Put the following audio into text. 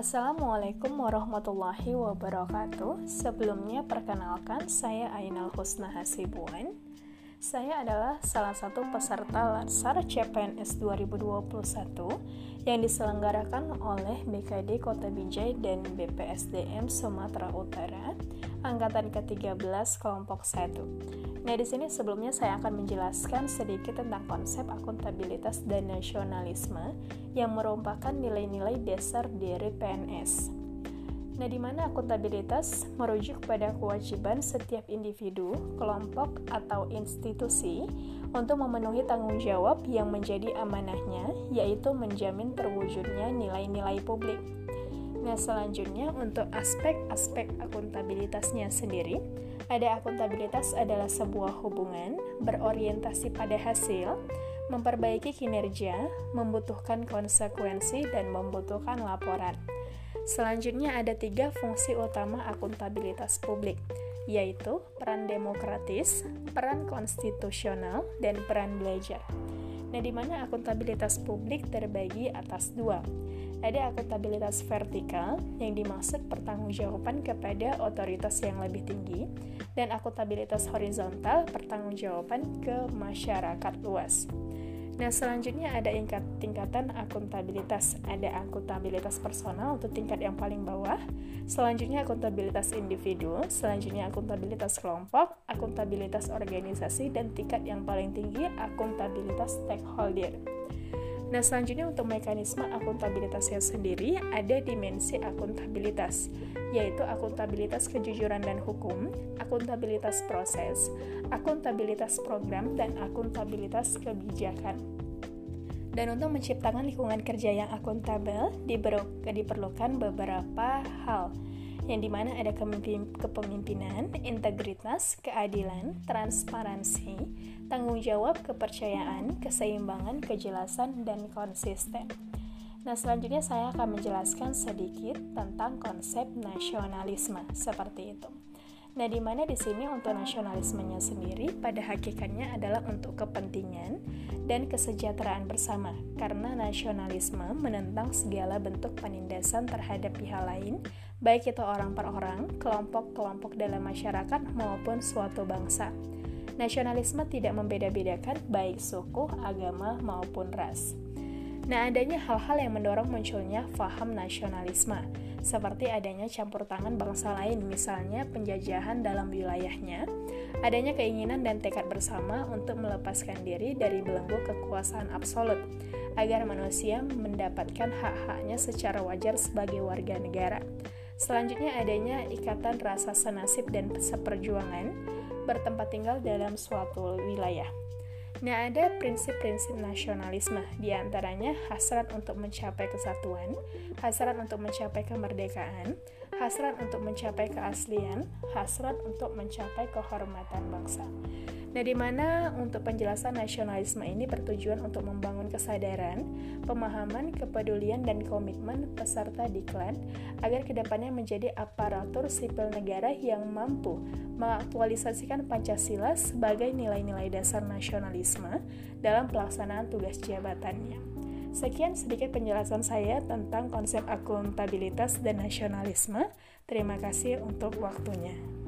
Assalamualaikum warahmatullahi wabarakatuh. Sebelumnya perkenalkan saya Ainal Husna Hasibuan. Saya adalah salah satu peserta Latsar CPNS 2021 yang diselenggarakan oleh BKD Kota Bijay dan BPSDM Sumatera Utara, angkatan ke-13 kelompok 1. Nah, di sini sebelumnya saya akan menjelaskan sedikit tentang konsep akuntabilitas dan nasionalisme yang merupakan nilai-nilai dasar dari PNS. Nah, di mana akuntabilitas merujuk pada kewajiban setiap individu, kelompok, atau institusi untuk memenuhi tanggung jawab yang menjadi amanahnya, yaitu menjamin terwujudnya nilai-nilai publik. Nah, selanjutnya untuk aspek-aspek akuntabilitasnya sendiri, ada akuntabilitas adalah sebuah hubungan berorientasi pada hasil, memperbaiki kinerja, membutuhkan konsekuensi, dan membutuhkan laporan. Selanjutnya ada tiga fungsi utama akuntabilitas publik, yaitu peran demokratis, peran konstitusional, dan peran belajar. Nah, di mana akuntabilitas publik terbagi atas dua, ada akuntabilitas vertikal yang dimaksud pertanggungjawaban kepada otoritas yang lebih tinggi dan akuntabilitas horizontal pertanggungjawaban ke masyarakat luas. Nah, selanjutnya ada tingkat, tingkatan akuntabilitas. Ada akuntabilitas personal untuk tingkat yang paling bawah, selanjutnya akuntabilitas individu, selanjutnya akuntabilitas kelompok, akuntabilitas organisasi, dan tingkat yang paling tinggi akuntabilitas stakeholder. Nah, selanjutnya untuk mekanisme akuntabilitasnya sendiri ada dimensi akuntabilitas, yaitu akuntabilitas kejujuran dan hukum, akuntabilitas proses, akuntabilitas program, dan akuntabilitas kebijakan. Dan untuk menciptakan lingkungan kerja yang akuntabel, diperlukan beberapa hal, yang di mana ada kepemimpinan, integritas, keadilan, transparansi, tanggung jawab, kepercayaan, keseimbangan, kejelasan, dan konsisten. Nah, selanjutnya saya akan menjelaskan sedikit tentang konsep nasionalisme seperti itu. Nah, di mana di sini untuk nasionalismenya sendiri pada hakikatnya adalah untuk kepentingan dan kesejahteraan bersama, karena nasionalisme menentang segala bentuk penindasan terhadap pihak lain, baik itu orang per orang, kelompok-kelompok dalam masyarakat, maupun suatu bangsa. Nasionalisme tidak membeda-bedakan baik suku, agama, maupun ras. Nah, adanya hal-hal yang mendorong munculnya faham nasionalisme seperti adanya campur tangan bangsa lain, misalnya penjajahan dalam wilayahnya, adanya keinginan dan tekad bersama untuk melepaskan diri dari belenggu kekuasaan absolut, agar manusia mendapatkan hak-haknya secara wajar sebagai warga negara. Selanjutnya adanya ikatan rasa senasib dan seperjuangan bertempat tinggal dalam suatu wilayah. Nah, ada prinsip-prinsip nasionalisme, di antaranya hasrat untuk mencapai kesatuan, hasrat untuk mencapai kemerdekaan, hasrat untuk mencapai keaslian, hasrat untuk mencapai kehormatan bangsa. Nah, di mana untuk penjelasan nasionalisme ini bertujuan untuk membangun kesadaran, pemahaman, kepedulian, dan komitmen peserta diklat agar ke depannya menjadi aparatur sipil negara yang mampu mengaktualisasikan Pancasila sebagai nilai-nilai dasar nasionalisme dalam pelaksanaan tugas jabatannya. Sekian sedikit penjelasan saya tentang konsep akuntabilitas dan nasionalisme. Terima kasih untuk waktunya.